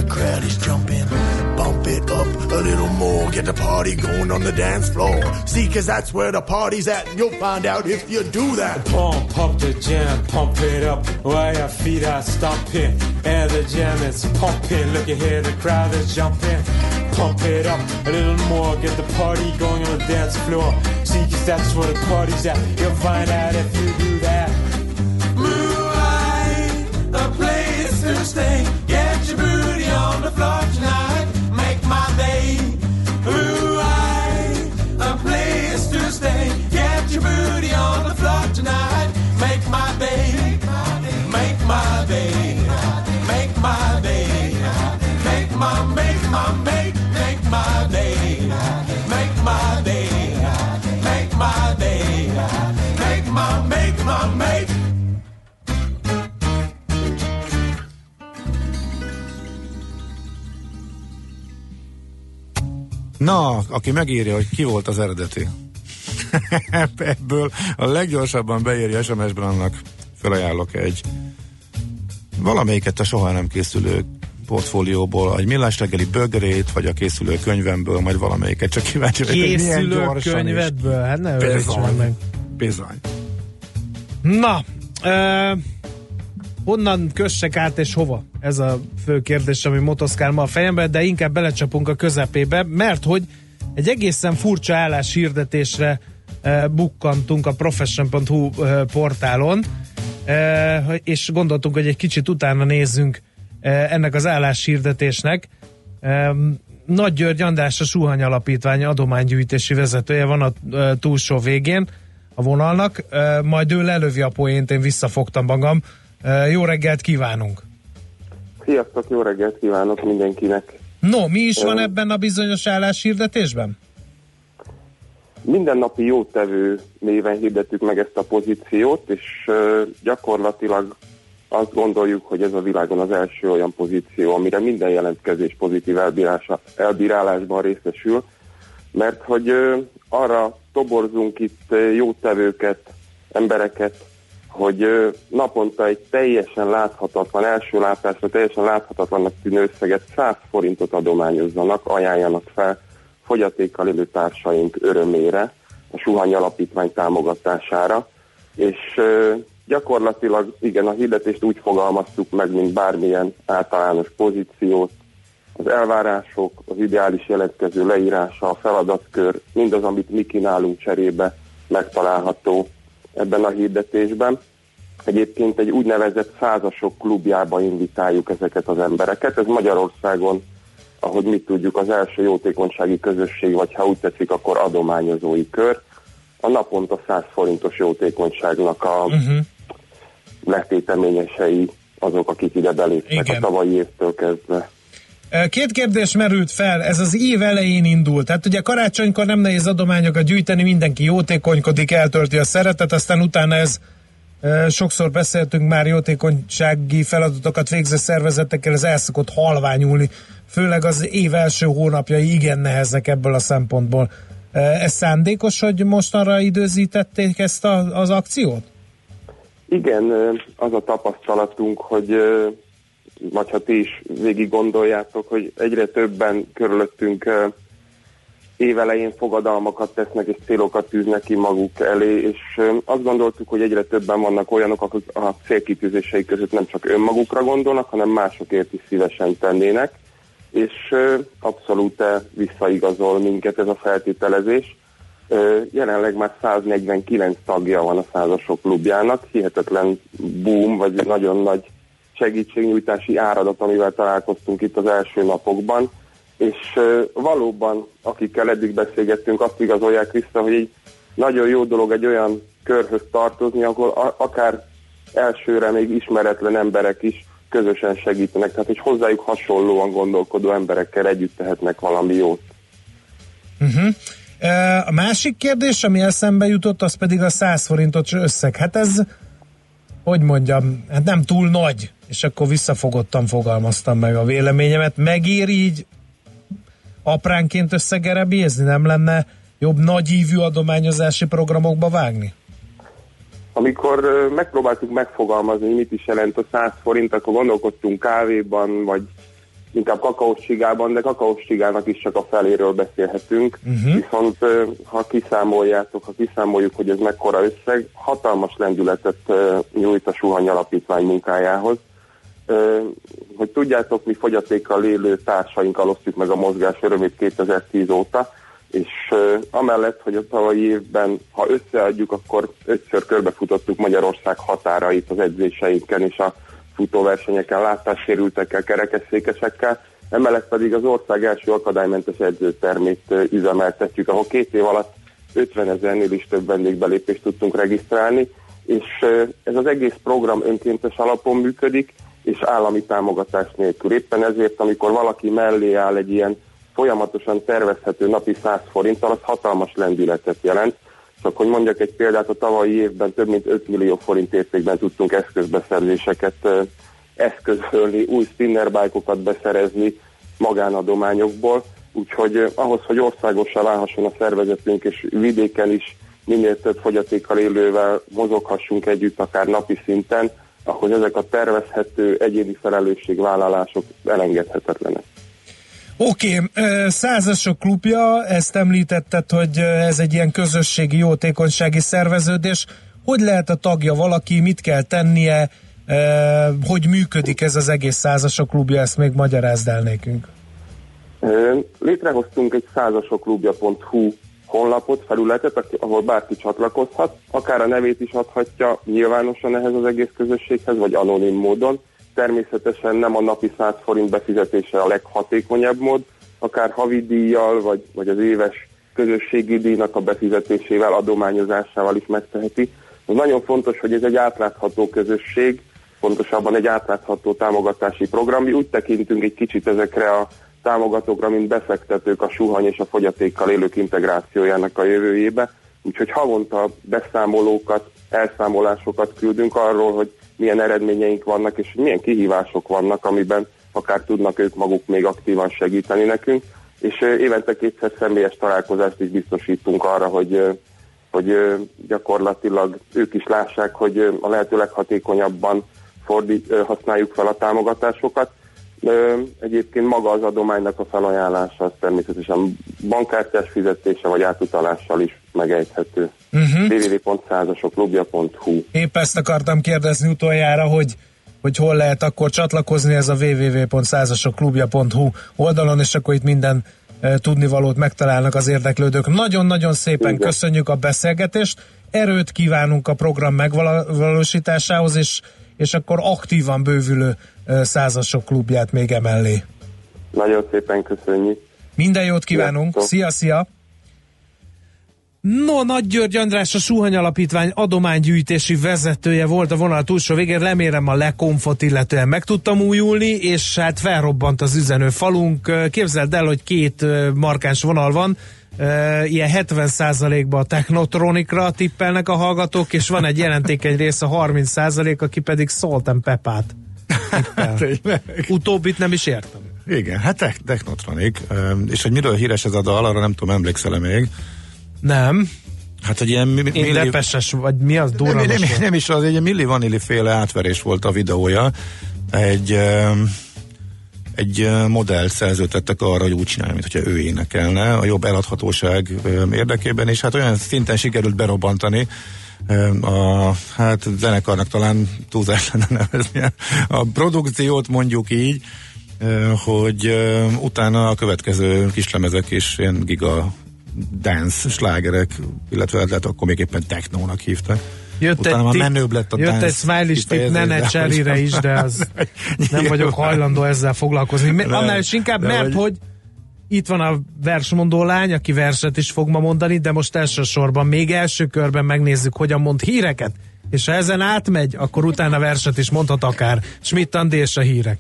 The crowd is jumping. Bump it up a little more, get the party going on the dance floor. See, cause that's where the party's at, and you'll find out if you do that. Pump, pump the jam, pump it up while your feet are stomping. And the jam is pumping. Look at here, the crowd is jumping. Pump it up a little more, get the party going on the dance floor. See, cause that's where the party's at. You'll find out if you do Na, aki megírja, hogy ki volt az eredeti. Ebből a leggyorsabban beírja SMS-ben annak felajánlok egy valamelyiket a soha nem készülő portfólióból, egy millás reggeli bögrét, vagy a készülő könyvemből, majd valamelyiket, csak kíváncsi vagyok, hogy milyen gyorsan könyvedből? Hát ne Bizony. meg. Bizony. Na, ö, honnan kössek át és hova? Ez a fő kérdés, ami motoszkál ma a fejembe, de inkább belecsapunk a közepébe, mert hogy egy egészen furcsa állás hirdetésre ö, bukkantunk a profession.hu ö, portálon, ö, és gondoltunk, hogy egy kicsit utána nézzünk ö, ennek az állás hirdetésnek. Ö, Nagy György András a Suhany Alapítvány adománygyűjtési vezetője van a ö, túlsó végén a vonalnak, ö, majd ő lelövi a poént, én visszafogtam magam. Jó reggelt kívánunk! Sziasztok, jó reggelt kívánok mindenkinek! No, mi is van ebben a bizonyos álláshirdetésben? Mindennapi jótevő néven hirdettük meg ezt a pozíciót, és gyakorlatilag azt gondoljuk, hogy ez a világon az első olyan pozíció, amire minden jelentkezés pozitív elbírása, elbírálásban részesül, mert hogy arra toborzunk itt jótevőket, embereket, hogy naponta egy teljesen láthatatlan, első látásra teljesen láthatatlannak tűnő összeget 100 forintot adományozzanak, ajánljanak fel fogyatékkal élő társaink örömére, a Suhany Alapítvány támogatására, és gyakorlatilag igen, a hirdetést úgy fogalmaztuk meg, mint bármilyen általános pozíciót, az elvárások, az ideális jelentkező leírása, a feladatkör, mindaz, amit mi kínálunk cserébe megtalálható ebben a hirdetésben. Egyébként egy úgynevezett százasok klubjába invitáljuk ezeket az embereket. Ez Magyarországon, ahogy mi tudjuk, az első jótékonysági közösség, vagy ha úgy tetszik, akkor adományozói kör. A naponta 100 forintos jótékonyságnak a uh-huh. letéteményesei azok, akik ide beléptek Igen. a tavalyi évtől kezdve. Két kérdés merült fel, ez az év elején indult. Tehát ugye karácsonykor nem nehéz adományokat gyűjteni, mindenki jótékonykodik, eltölti a szeretet, aztán utána ez sokszor beszéltünk már jótékonysági feladatokat végző szervezetekkel, ez el szokott halványulni, főleg az év első hónapjai igen nehezek ebből a szempontból. Ez szándékos, hogy mostanra időzítették ezt a, az akciót? Igen, az a tapasztalatunk, hogy vagy ha ti is végig gondoljátok, hogy egyre többen körülöttünk évelején fogadalmakat tesznek és célokat tűznek ki maguk elé, és azt gondoltuk, hogy egyre többen vannak olyanok, akik a célkitűzései között nem csak önmagukra gondolnak, hanem másokért is szívesen tennének, és abszolút visszaigazol minket ez a feltételezés. Jelenleg már 149 tagja van a százasok klubjának, hihetetlen boom, vagy nagyon nagy segítségnyújtási áradat, amivel találkoztunk itt az első napokban, és valóban, akikkel eddig beszélgettünk, azt igazolják vissza, hogy egy nagyon jó dolog egy olyan körhöz tartozni, ahol akár elsőre még ismeretlen emberek is közösen segítenek, tehát hogy hozzájuk hasonlóan gondolkodó emberekkel együtt tehetnek valami jót. Uh-huh. A másik kérdés, ami eszembe jutott, az pedig a 100 forintos összeg. Hát ez, hogy mondjam, hát nem túl nagy, és akkor visszafogottan fogalmaztam meg a véleményemet. Megér így apránként összegerebézni? Nem lenne jobb nagyívű adományozási programokba vágni? Amikor megpróbáltuk megfogalmazni, mit is jelent a 100 forint, akkor gondolkodtunk kávéban, vagy inkább kakaós csigában, de kakaós csigának is csak a feléről beszélhetünk. Uh-huh. Viszont ha kiszámoljátok, ha kiszámoljuk, hogy ez mekkora összeg, hatalmas lendületet nyújt a Suhany Alapítvány munkájához. Hogy tudjátok, mi fogyatékkal élő társainkkal osztjuk meg a mozgás örömét 2010 óta, és amellett, hogy a tavalyi évben, ha összeadjuk, akkor ötször körbefutottuk Magyarország határait az edzéseinken és a futóversenyeken, látássérültekkel, kerekesszékesekkel, emellett pedig az ország első akadálymentes edzőtermét üzemeltetjük, ahol két év alatt 50 ezernél is több vendégbelépést tudtunk regisztrálni, és ez az egész program önkéntes alapon működik, és állami támogatás nélkül. Éppen ezért, amikor valaki mellé áll egy ilyen folyamatosan tervezhető napi 100 forinttal, az hatalmas lendületet jelent. Csak hogy mondjak egy példát, a tavalyi évben több mint 5 millió forint értékben tudtunk eszközbeszerzéseket eszközölni, új spinnerbike-okat beszerezni magánadományokból, úgyhogy ahhoz, hogy országossá válhasson a szervezetünk, és vidéken is minél több fogyatékkal élővel mozoghassunk együtt, akár napi szinten, ahhoz ezek a tervezhető egyéni felelősségvállalások elengedhetetlenek. Oké, okay, százasok klubja, ezt említetted, hogy ez egy ilyen közösségi jótékonysági szerveződés. Hogy lehet a tagja valaki, mit kell tennie, hogy működik ez az egész százasok klubja, ezt még magyarázd el nekünk. Létrehoztunk egy százasoklubja.hu honlapot, felületet, ahol bárki csatlakozhat, akár a nevét is adhatja nyilvánosan ehhez az egész közösséghez, vagy anonim módon. Természetesen nem a napi 100 forint befizetése a leghatékonyabb mód, akár havi díjjal, vagy, vagy az éves közösségi díjnak a befizetésével, adományozásával is megteheti. Az nagyon fontos, hogy ez egy átlátható közösség, pontosabban egy átlátható támogatási program. Mi úgy tekintünk egy kicsit ezekre a támogatókra, mint befektetők a suhany és a fogyatékkal élők integrációjának a jövőjébe. Úgyhogy havonta beszámolókat, elszámolásokat küldünk arról, hogy milyen eredményeink vannak, és milyen kihívások vannak, amiben akár tudnak ők maguk még aktívan segíteni nekünk. És évente kétszer személyes találkozást is biztosítunk arra, hogy hogy gyakorlatilag ők is lássák, hogy a lehető leghatékonyabban fordít, használjuk fel a támogatásokat. Egyébként maga az adománynak a felajánlása az természetesen bankkártyás fizetése vagy átutalással is megejthető. Uh-huh. www.százasoklubja.hu Épp ezt akartam kérdezni utoljára, hogy hogy hol lehet akkor csatlakozni, ez a www.százasoklubja.hu oldalon, és akkor itt minden e, tudnivalót megtalálnak az érdeklődők. Nagyon-nagyon szépen Igen. köszönjük a beszélgetést, erőt kívánunk a program megvalósításához, és, és akkor aktívan bővülő százasok klubját még emellé. Nagyon szépen köszönjük. Minden jót kívánunk, szia, szia! No, Nagy György András, a Suhany Alapítvány adománygyűjtési vezetője volt a vonal túlsó végén, remélem a lekomfot illetően meg tudtam újulni, és hát felrobbant az üzenő falunk. Képzeld el, hogy két markáns vonal van, ilyen 70%-ba a Technotronikra tippelnek a hallgatók, és van egy jelentékeny rész a 30% aki pedig Salt and Pepát. Utóbbit nem is értem. Igen, hát tech- Technotronic, Öm, és hogy miről híres ez a dal, arra nem tudom, emlékszel még. Nem. Hát, hogy ilyen mi, Én depeses, vagy mi az nem, durva? nem, nem, is az, egy Milli Vanilli féle átverés volt a videója. Egy, öm, egy ö, modellt szerződtettek arra, hogy úgy csinálja, mintha ő énekelne a jobb eladhatóság érdekében, és hát olyan szinten sikerült berobbantani, a, hát zenekarnak talán túlzás lenne nevezni a produkciót mondjuk így, hogy utána a következő kislemezek is ilyen giga dance slágerek, illetve lehet akkor még éppen technónak hívták. Jött Utána egy, már menőbb lett a jött egy smiley tip Nene hogy- is, de az nem vagyok hajlandó ezzel foglalkozni. Nem, Annál is inkább, mert hogy- hogy itt van a versmondó lány, aki verset is fog ma mondani, de most elsősorban még első körben megnézzük, hogyan mond híreket. És ha ezen átmegy, akkor utána verset is mondhat akár. Schmidt Andi és a hírek.